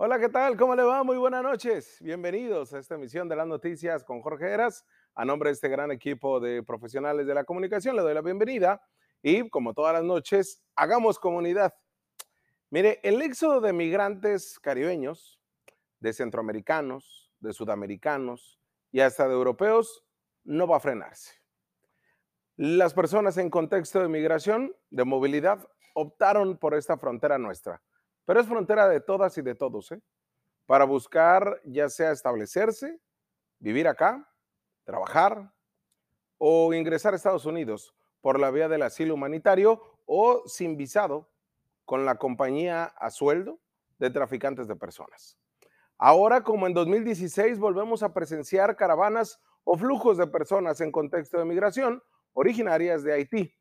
Hola, ¿qué tal? ¿Cómo le va? Muy buenas noches. Bienvenidos a esta emisión de las noticias con Jorge Heras. A nombre de este gran equipo de profesionales de la comunicación, le doy la bienvenida y, como todas las noches, hagamos comunidad. Mire, el éxodo de migrantes caribeños, de centroamericanos, de sudamericanos y hasta de europeos no va a frenarse. Las personas en contexto de migración, de movilidad, optaron por esta frontera nuestra pero es frontera de todas y de todos, ¿eh? Para buscar ya sea establecerse, vivir acá, trabajar o ingresar a Estados Unidos por la vía del asilo humanitario o sin visado con la compañía a sueldo de traficantes de personas. Ahora, como en 2016, volvemos a presenciar caravanas o flujos de personas en contexto de migración originarias de Haití,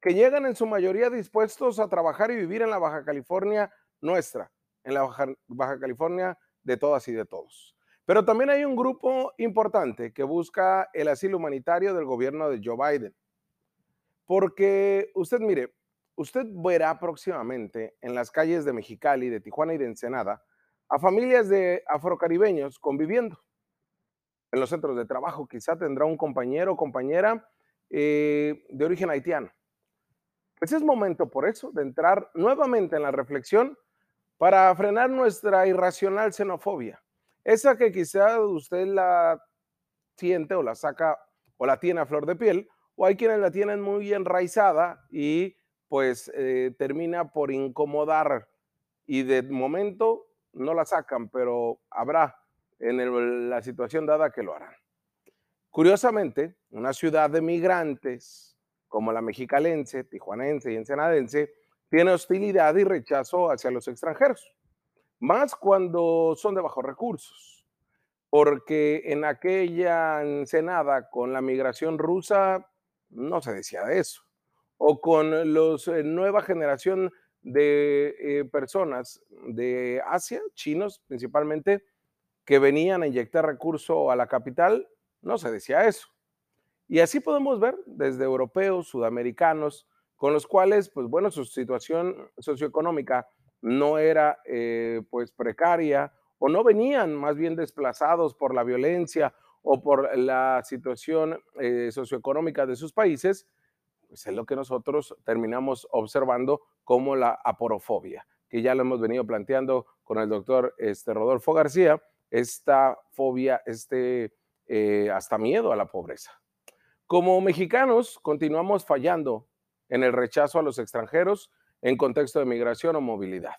que llegan en su mayoría dispuestos a trabajar y vivir en la Baja California nuestra, en la Baja, California, de todas y de todos. Pero también hay un grupo importante que busca el asilo humanitario del gobierno de Joe Biden. Porque usted mire, usted verá próximamente en las calles de Mexicali, de Tijuana y de Ensenada a familias de afrocaribeños conviviendo. En los centros de trabajo quizá tendrá un compañero o compañera eh, de origen haitiano. Pues es momento por eso de entrar nuevamente en la reflexión para frenar nuestra irracional xenofobia. Esa que quizá usted la siente o la saca o la tiene a flor de piel, o hay quienes la tienen muy enraizada y pues eh, termina por incomodar y de momento no la sacan, pero habrá en la situación dada que lo harán. Curiosamente, una ciudad de migrantes como la mexicalense, tijuanense y ensenadense tiene hostilidad y rechazo hacia los extranjeros, más cuando son de bajos recursos, porque en aquella ensenada con la migración rusa no se decía de eso, o con la eh, nueva generación de eh, personas de Asia, chinos principalmente, que venían a inyectar recursos a la capital, no se decía eso. Y así podemos ver desde europeos, sudamericanos, con los cuales, pues bueno, su situación socioeconómica no era eh, pues precaria o no venían más bien desplazados por la violencia o por la situación eh, socioeconómica de sus países, pues es lo que nosotros terminamos observando como la aporofobia, que ya lo hemos venido planteando con el doctor este, Rodolfo García, esta fobia, este eh, hasta miedo a la pobreza. Como mexicanos continuamos fallando en el rechazo a los extranjeros en contexto de migración o movilidad.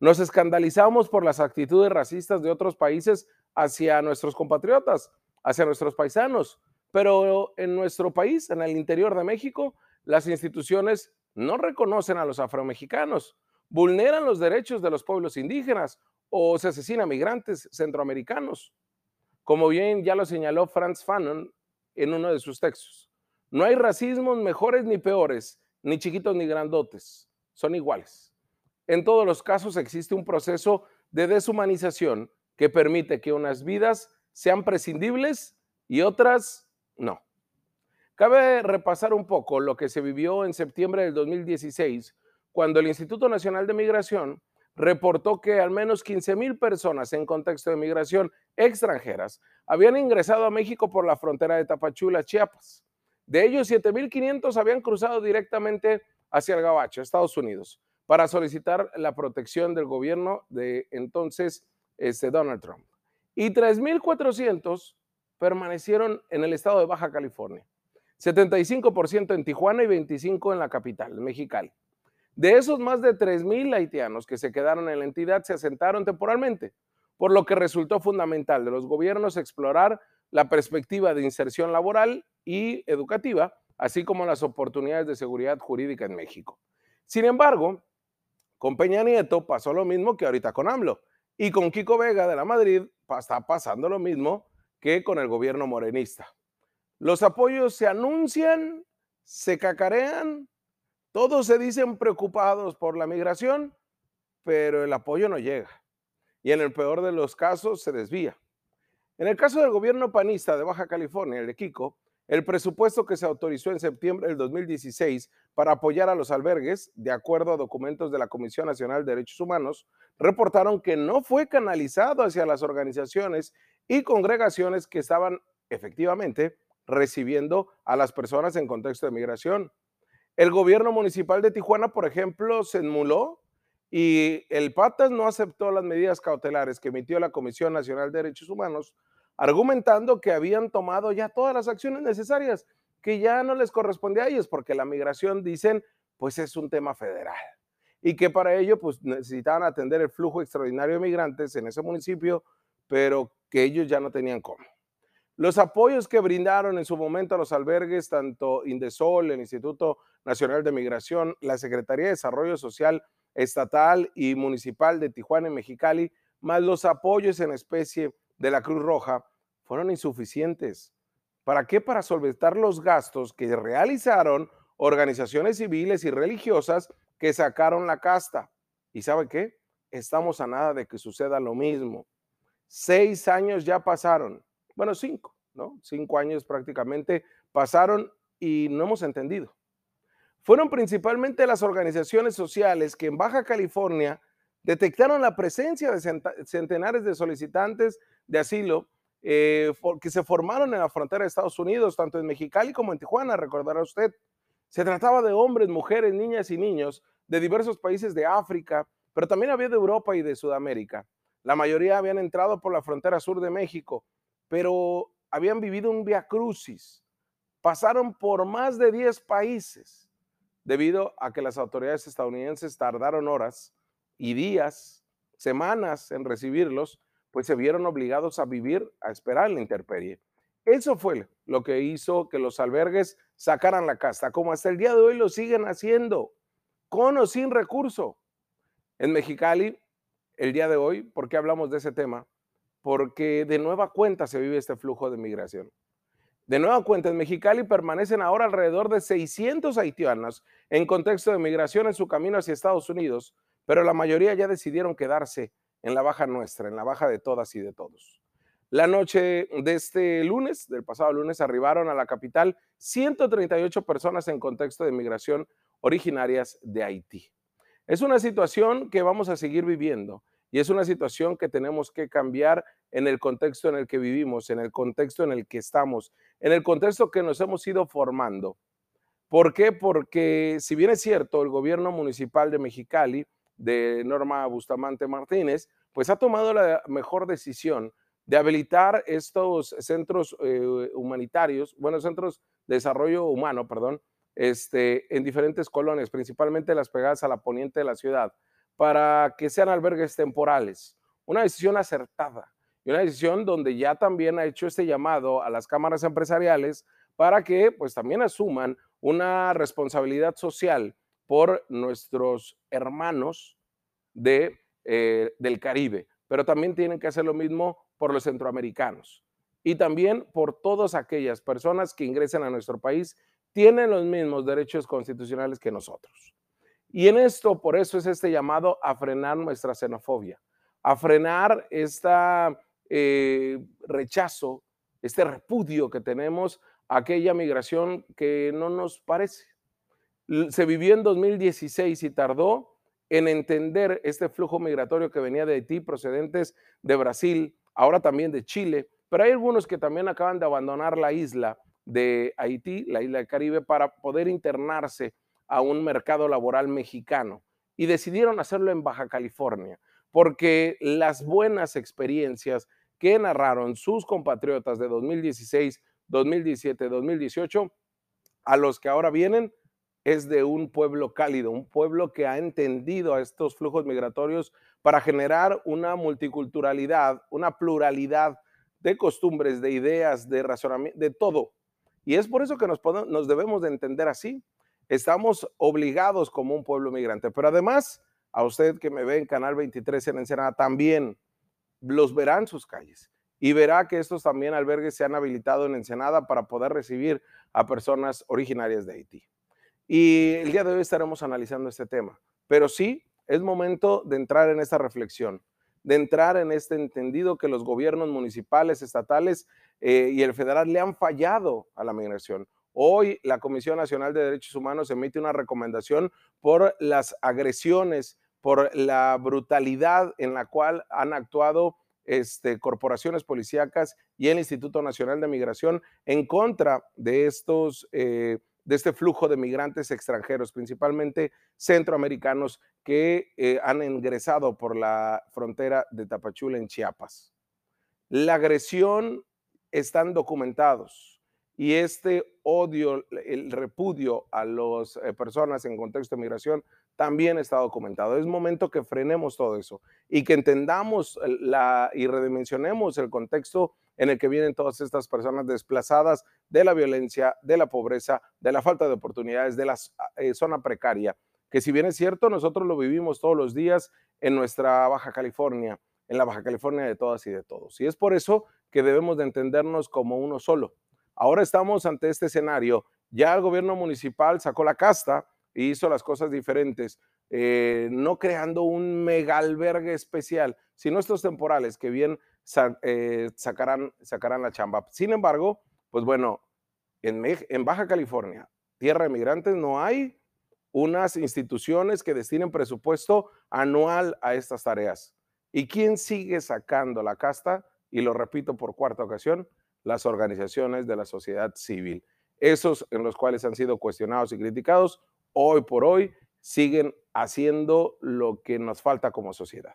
Nos escandalizamos por las actitudes racistas de otros países hacia nuestros compatriotas, hacia nuestros paisanos, pero en nuestro país, en el interior de México, las instituciones no reconocen a los afromexicanos, vulneran los derechos de los pueblos indígenas o se asesinan migrantes centroamericanos. Como bien ya lo señaló Franz Fanon en uno de sus textos, no hay racismos mejores ni peores, ni chiquitos ni grandotes, son iguales. En todos los casos existe un proceso de deshumanización que permite que unas vidas sean prescindibles y otras no. Cabe repasar un poco lo que se vivió en septiembre del 2016, cuando el Instituto Nacional de Migración reportó que al menos 15 mil personas en contexto de migración extranjeras habían ingresado a México por la frontera de Tapachula, Chiapas. De ellos, 7.500 habían cruzado directamente hacia el Gabacho, Estados Unidos, para solicitar la protección del gobierno de entonces este, Donald Trump. Y 3.400 permanecieron en el estado de Baja California. 75% en Tijuana y 25% en la capital, Mexicali. De esos más de 3.000 haitianos que se quedaron en la entidad se asentaron temporalmente, por lo que resultó fundamental de los gobiernos explorar la perspectiva de inserción laboral y educativa, así como las oportunidades de seguridad jurídica en México. Sin embargo, con Peña Nieto pasó lo mismo que ahorita con AMLO. Y con Kiko Vega de la Madrid está pasando lo mismo que con el gobierno morenista. Los apoyos se anuncian, se cacarean, todos se dicen preocupados por la migración, pero el apoyo no llega. Y en el peor de los casos se desvía. En el caso del gobierno panista de Baja California, el de Kiko, el presupuesto que se autorizó en septiembre del 2016 para apoyar a los albergues, de acuerdo a documentos de la Comisión Nacional de Derechos Humanos, reportaron que no fue canalizado hacia las organizaciones y congregaciones que estaban efectivamente recibiendo a las personas en contexto de migración. El gobierno municipal de Tijuana, por ejemplo, se enmuló y el PATAS no aceptó las medidas cautelares que emitió la Comisión Nacional de Derechos Humanos, argumentando que habían tomado ya todas las acciones necesarias, que ya no les correspondía a ellos, porque la migración, dicen, pues es un tema federal. Y que para ello, pues necesitaban atender el flujo extraordinario de migrantes en ese municipio, pero que ellos ya no tenían cómo. Los apoyos que brindaron en su momento a los albergues, tanto Indesol, el Instituto Nacional de Migración, la Secretaría de Desarrollo Social estatal y municipal de Tijuana y Mexicali, más los apoyos en especie de la Cruz Roja, fueron insuficientes. ¿Para qué? Para solventar los gastos que realizaron organizaciones civiles y religiosas que sacaron la casta. ¿Y sabe qué? Estamos a nada de que suceda lo mismo. Seis años ya pasaron. Bueno, cinco, ¿no? Cinco años prácticamente pasaron y no hemos entendido fueron principalmente las organizaciones sociales que en Baja California detectaron la presencia de centenares de solicitantes de asilo eh, que se formaron en la frontera de Estados Unidos, tanto en Mexicali como en Tijuana, recordará usted. Se trataba de hombres, mujeres, niñas y niños de diversos países de África, pero también había de Europa y de Sudamérica. La mayoría habían entrado por la frontera sur de México, pero habían vivido un via crucis. Pasaron por más de 10 países debido a que las autoridades estadounidenses tardaron horas y días, semanas en recibirlos, pues se vieron obligados a vivir, a esperar la intemperie. Eso fue lo que hizo que los albergues sacaran la casta, como hasta el día de hoy lo siguen haciendo, con o sin recurso. En Mexicali, el día de hoy, ¿por qué hablamos de ese tema? Porque de nueva cuenta se vive este flujo de migración. De nueva cuenta, en Mexicali permanecen ahora alrededor de 600 haitianos en contexto de migración en su camino hacia Estados Unidos, pero la mayoría ya decidieron quedarse en la baja nuestra, en la baja de todas y de todos. La noche de este lunes, del pasado lunes, arribaron a la capital 138 personas en contexto de migración originarias de Haití. Es una situación que vamos a seguir viviendo y es una situación que tenemos que cambiar en el contexto en el que vivimos, en el contexto en el que estamos, en el contexto que nos hemos ido formando. ¿Por qué? Porque si bien es cierto, el gobierno municipal de Mexicali, de Norma Bustamante Martínez, pues ha tomado la mejor decisión de habilitar estos centros eh, humanitarios, bueno, centros de desarrollo humano, perdón, este, en diferentes colonias, principalmente las pegadas a la poniente de la ciudad, para que sean albergues temporales. Una decisión acertada y una decisión donde ya también ha hecho este llamado a las cámaras empresariales para que pues también asuman una responsabilidad social por nuestros hermanos de, eh, del Caribe, pero también tienen que hacer lo mismo por los centroamericanos y también por todas aquellas personas que ingresen a nuestro país, tienen los mismos derechos constitucionales que nosotros. Y en esto, por eso es este llamado a frenar nuestra xenofobia, a frenar este rechazo, este repudio que tenemos a aquella migración que no nos parece. Se vivió en 2016 y tardó en entender este flujo migratorio que venía de Haití, procedentes de Brasil, ahora también de Chile, pero hay algunos que también acaban de abandonar la isla de Haití, la isla del Caribe, para poder internarse a un mercado laboral mexicano y decidieron hacerlo en Baja California, porque las buenas experiencias que narraron sus compatriotas de 2016, 2017, 2018, a los que ahora vienen, es de un pueblo cálido, un pueblo que ha entendido a estos flujos migratorios para generar una multiculturalidad, una pluralidad de costumbres, de ideas, de razonamiento, de todo. Y es por eso que nos, nos debemos de entender así estamos obligados como un pueblo migrante. Pero además, a usted que me ve en Canal 23 en Ensenada, también los verá en sus calles y verá que estos también albergues se han habilitado en Ensenada para poder recibir a personas originarias de Haití. Y el día de hoy estaremos analizando este tema. Pero sí, es momento de entrar en esta reflexión, de entrar en este entendido que los gobiernos municipales, estatales, eh, y el federal le han fallado a la migración. Hoy la Comisión Nacional de Derechos Humanos emite una recomendación por las agresiones, por la brutalidad en la cual han actuado este, corporaciones policíacas y el Instituto Nacional de Migración en contra de estos, eh, de este flujo de migrantes extranjeros, principalmente centroamericanos que eh, han ingresado por la frontera de Tapachula en Chiapas. La agresión están documentados y este odio, el repudio a las eh, personas en contexto de migración también está documentado. Es momento que frenemos todo eso y que entendamos la, y redimensionemos el contexto en el que vienen todas estas personas desplazadas de la violencia, de la pobreza, de la falta de oportunidades, de la eh, zona precaria, que si bien es cierto, nosotros lo vivimos todos los días en nuestra Baja California, en la Baja California de todas y de todos. Y es por eso que debemos de entendernos como uno solo. Ahora estamos ante este escenario. Ya el gobierno municipal sacó la casta, hizo las cosas diferentes, eh, no creando un mega albergue especial, sino estos temporales que bien eh, sacarán, sacarán la chamba. Sin embargo, pues bueno, en, en Baja California, tierra de migrantes, no hay unas instituciones que destinen presupuesto anual a estas tareas. ¿Y quién sigue sacando la casta? Y lo repito por cuarta ocasión, las organizaciones de la sociedad civil. Esos en los cuales han sido cuestionados y criticados hoy por hoy siguen haciendo lo que nos falta como sociedad.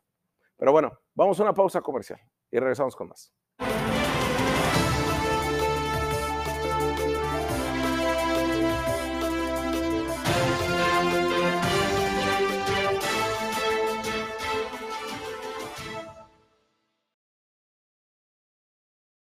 Pero bueno, vamos a una pausa comercial y regresamos con más.